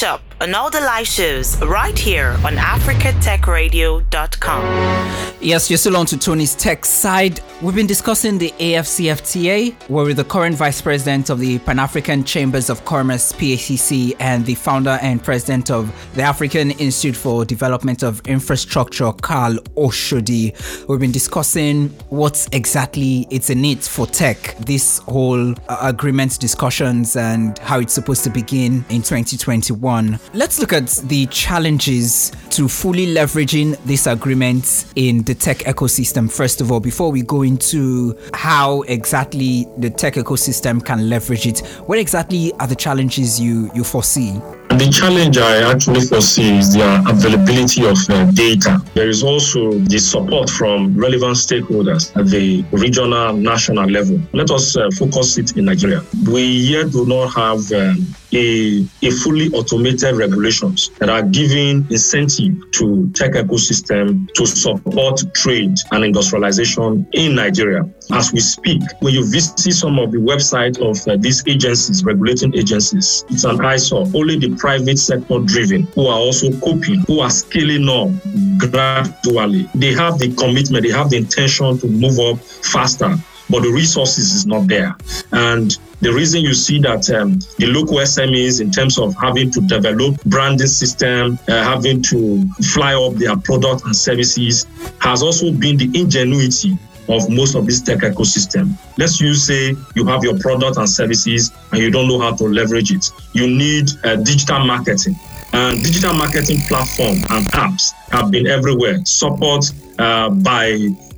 catch up on all the live shows right here on africatechradio.com. Yes, you're still on to Tony's tech side. We've been discussing the AFCFTA, where we're the current vice president of the Pan African Chambers of Commerce, PACC, and the founder and president of the African Institute for Development of Infrastructure, Karl Oshodi. We've been discussing what exactly it's in it for tech, this whole uh, agreement discussions, and how it's supposed to begin in 2021. Let's look at the challenges to fully leveraging this agreement in the tech ecosystem, first of all, before we go into how exactly the tech ecosystem can leverage it. What exactly are the challenges you, you foresee? The challenge I actually foresee is the availability of uh, data. There is also the support from relevant stakeholders at the regional, national level. Let us uh, focus it in Nigeria. We yet do not have um, a, a fully automated regulations that are giving incentive to tech ecosystem to support trade and industrialization in Nigeria. As we speak, when you visit some of the website of uh, these agencies, regulating agencies, it's an eyesore. Only the private sector driven who are also coping, who are scaling up gradually. They have the commitment, they have the intention to move up faster but the resources is not there. And the reason you see that um, the local SMEs, in terms of having to develop branding system, uh, having to fly up their product and services, has also been the ingenuity of most of this tech ecosystem. Let's use say you have your product and services and you don't know how to leverage it. You need uh, digital marketing. And digital marketing platform and apps have been everywhere, supported uh, by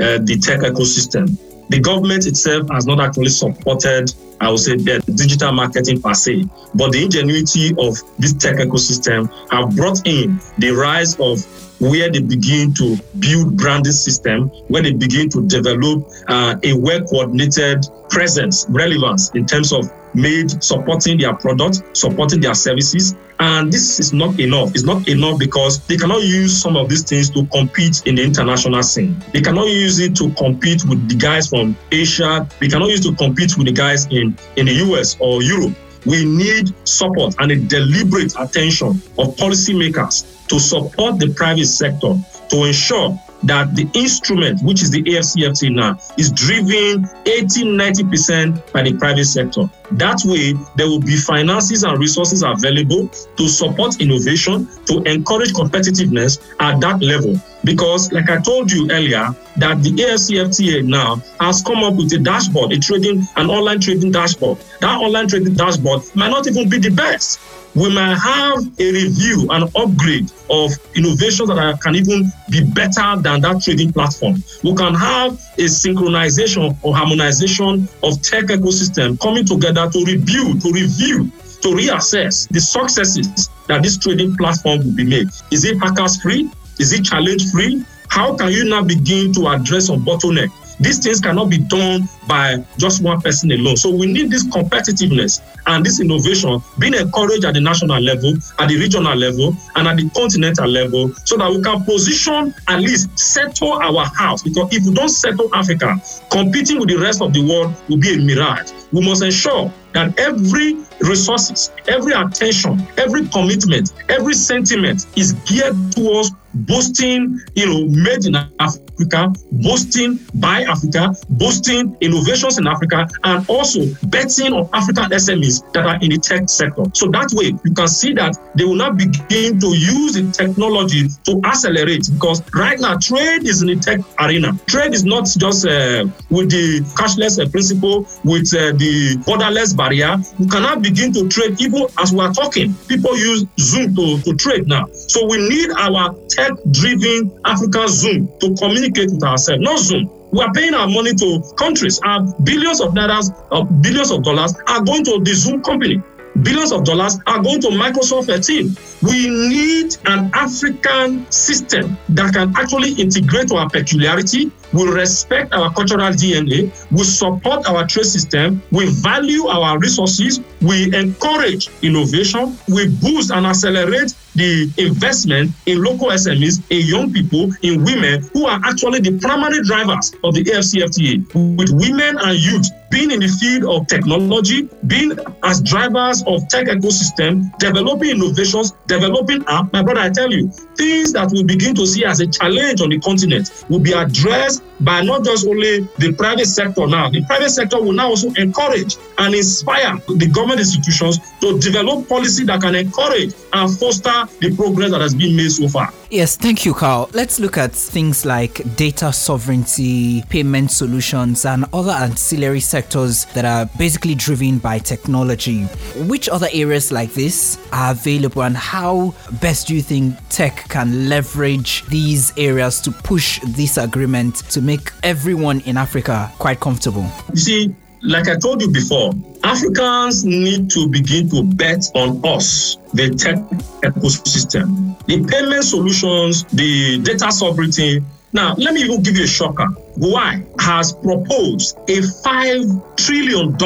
uh, the tech ecosystem the government itself has not actually supported, I would say, the digital marketing per se, but the ingenuity of this tech ecosystem have brought in the rise of where they begin to build branding system, where they begin to develop uh, a well coordinated presence, relevance in terms of made supporting their product, supporting their services. And this is not enough. It's not enough because they cannot use some of these things to compete in the international scene. They cannot use it to compete with the guys from Asia. They cannot use it to compete with the guys in, in the US or Europe. We need support and a deliberate attention of policymakers to support the private sector to ensure that the instrument, which is the AFCFTA now, is driven 80 90% by the private sector. That way, there will be finances and resources available to support innovation, to encourage competitiveness at that level. Because, like I told you earlier, that the AFCFTA now has come up with a dashboard, a trading, an online trading dashboard. That online trading dashboard might not even be the best we might have a review and upgrade of innovations that can even be better than that trading platform. We can have a synchronization or harmonization of tech ecosystem coming together to review, to review, to reassess the successes that this trading platform will be made. Is it hackers free? Is it challenge free? How can you now begin to address some bottleneck? These things cannot be done by just one person alone. So we need this competitiveness and this innovation being encouraged at the national level, at the regional level, and at the continental level so that we can position at least settle our house. Because if we don't settle Africa, competing with the rest of the world will be a mirage. We must ensure that every resources, every attention, every commitment, every sentiment is geared towards boosting, you know, made in Africa, boosting by Africa, boosting innovations in Africa, and also betting on African SMEs that are in the tech sector. So that way, you can see that they will not begin to use the technology to accelerate because right now trade is in the tech arena. Trade is not just uh, with the cashless uh, principle, with uh, the borderless barrier. You cannot begin to trade even as we are talking. People use Zoom to, to trade now. So we need our tech-driven African Zoom to communicate with ourselves, not Zoom. We are paying our money to countries, and billions of dollars, uh, billions of dollars are going to the Zoom company. Billions of dollars are going to Microsoft team. We need an African system that can actually integrate our peculiarity. We respect our cultural DNA. We support our trade system. We value our resources. We encourage innovation. We boost and accelerate the investment in local SMEs, in young people, in women who are actually the primary drivers of the AFCFTA, with women and youth being in the field of technology, being as drivers of tech ecosystem, developing innovations, developing app. My brother, I tell you, things that we begin to see as a challenge on the continent will be addressed by not just only the private sector now. The private sector will now also encourage and inspire the government institutions to develop policy that can encourage and foster the progress that has been made so far. Yes, thank you, Carl. Let's look at things like data sovereignty, payment solutions, and other ancillary sectors that are basically driven by technology. Which other areas like this are available, and how best do you think tech can leverage these areas to push this agreement to make everyone in Africa quite comfortable? You see, like I told you before, Africans need to begin to bet on us, the tech ecosystem, the payment solutions, the data sovereignty. Now, let me even give you a shocker. Why has proposed a $5 trillion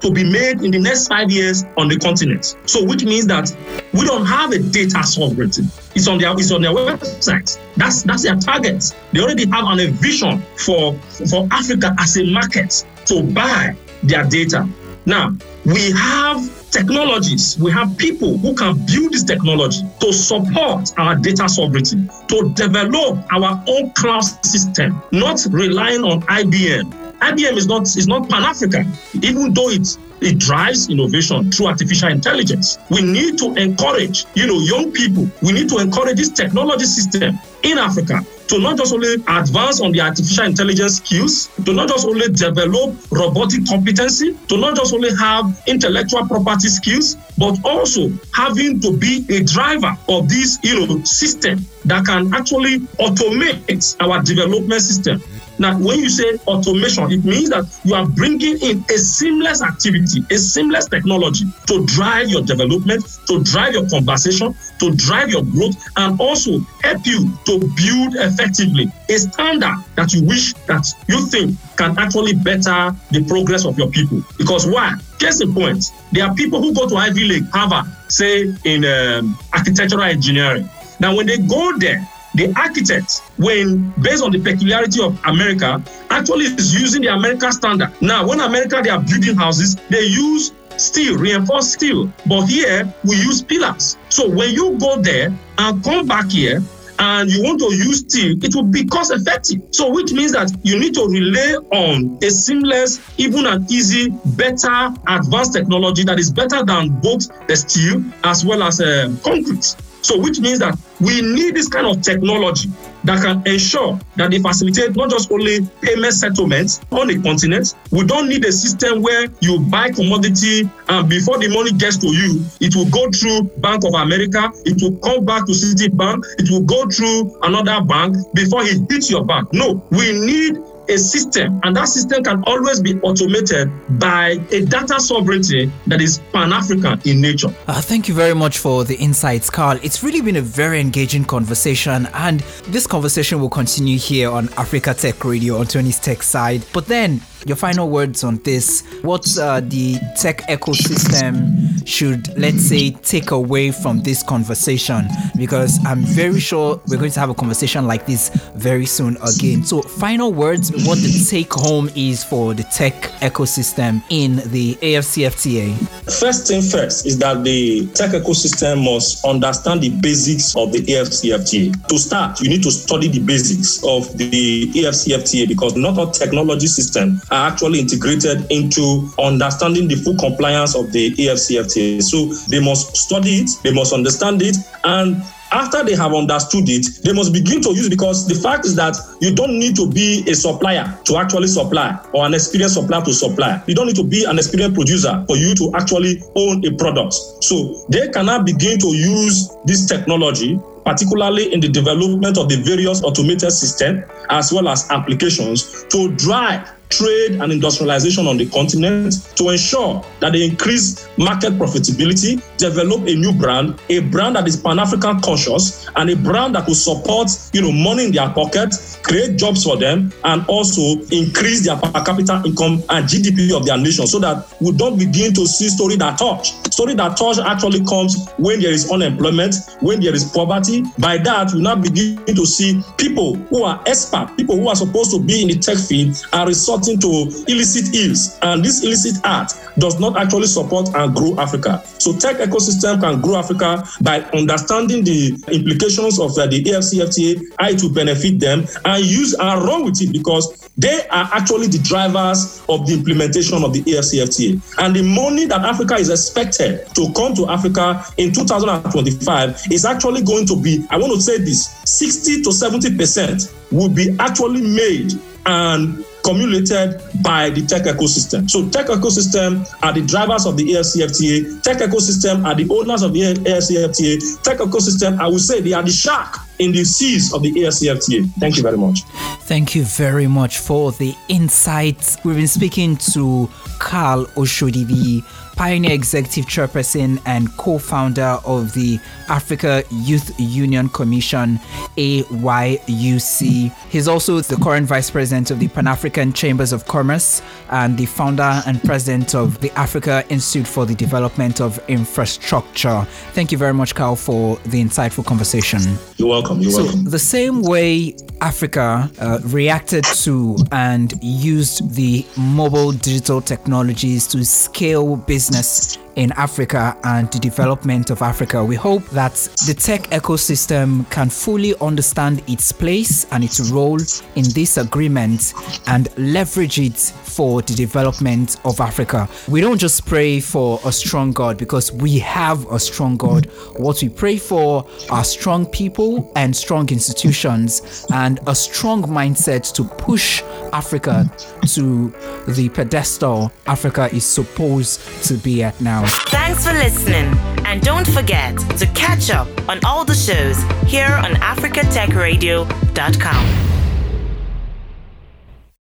to be made in the next five years on the continent. So, which means that we don't have a data sovereignty. It's on their it's on their website. That's that's their target. They already have an, a vision for for Africa as a market to buy their data. Now we have technologies, we have people who can build this technology to support our data sovereignty, to develop our own cloud system, not relying on IBM IBM is not is not Pan African, even though it it drives innovation through artificial intelligence. We need to encourage, you know, young people. We need to encourage this technology system in Africa to not just only advance on the artificial intelligence skills, to not just only develop robotic competency, to not just only have intellectual property skills, but also having to be a driver of this, you know, system that can actually automate our development system. Now, when you say automation, it means that you are bringing in a seamless activity, a seamless technology to drive your development, to drive your conversation, to drive your growth, and also help you to build effectively a standard that you wish that you think can actually better the progress of your people. Because why? Case in point, there are people who go to Ivy League, Harvard, say in um, architectural engineering. Now, when they go there, the architect, when based on the peculiarity of America, actually is using the American standard. Now, when America they are building houses, they use steel, reinforced steel. But here we use pillars. So when you go there and come back here, and you want to use steel, it will be cost effective. So, which means that you need to rely on a seamless, even an easy, better, advanced technology that is better than both the steel as well as uh, concrete. So, which means that we need this kind of technology that can ensure that they facilitate not just only payment settlements on a continent. We don't need a system where you buy commodity and before the money gets to you, it will go through Bank of America, it will come back to Citibank, it will go through another bank before it hits your bank. No, we need a system, and that system can always be automated by a data sovereignty that is pan African in nature. Uh, thank you very much for the insights, Carl. It's really been a very engaging conversation, and this conversation will continue here on Africa Tech Radio on Tony's Tech side. But then, your final words on this. What uh, the tech ecosystem should, let's say, take away from this conversation? Because I'm very sure we're going to have a conversation like this very soon again. So, final words what the take home is for the tech ecosystem in the AFCFTA. First thing first is that the tech ecosystem must understand the basics of the AFCFTA. To start, you need to study the basics of the AFCFTA because not all technology systems are actually integrated into understanding the full compliance of the AFCFTA. So they must study it, they must understand it, and after they have understood it, they must begin to use because the fact is that you don't need to be a supplier to actually supply or an experienced supplier to supply. You don't need to be an experienced producer for you to actually own a product. So they cannot begin to use this technology particularly in the development of the various automated systems as well as applications to drive trade and industrialization on the continent to ensure that they increase market profitability, develop a new brand, a brand that is Pan-African conscious, and a brand that will support, you know, money in their pocket, create jobs for them, and also increase their per capita income and GDP of their nation so that we don't begin to see story that touch. Story that touch actually comes when there is unemployment, when there is poverty. By that, we now begin to see people who are expert, people who are supposed to be in the tech field are resorting to illicit ills. And this illicit art does not actually support and grow Africa. So tech ecosystem can grow Africa by understanding the implications of uh, the AFCFTA, it will benefit them, and use with it because they are actually the drivers of the implementation of the AFCFTA. And the money that Africa is expected to come to Africa in 2025 is actually going to be, I want to say this, 60 to 70 percent will be actually made and cumulated by the tech ecosystem. So tech ecosystem are the drivers of the AFCFTA. Tech ecosystem are the owners of the AFCFTA. Tech ecosystem, I would say, they are the shark in the seas of the AFCFTA. Thank you very much. Thank you very much for the insights. We've been speaking to Carl Oshodibi pioneer executive chairperson and co-founder of the Africa Youth Union Commission, AYUC. He's also the current vice president of the Pan-African Chambers of Commerce and the founder and president of the Africa Institute for the Development of Infrastructure. Thank you very much, Carl, for the insightful conversation. You're welcome. You're so welcome. The same way Africa uh, reacted to and used the mobile digital technologies to scale business business in Africa and the development of Africa. We hope that the tech ecosystem can fully understand its place and its role in this agreement and leverage it for the development of Africa. We don't just pray for a strong God because we have a strong God. What we pray for are strong people and strong institutions and a strong mindset to push Africa to the pedestal Africa is supposed to be at now. Thanks for listening. And don't forget to catch up on all the shows here on AfricaTechRadio.com.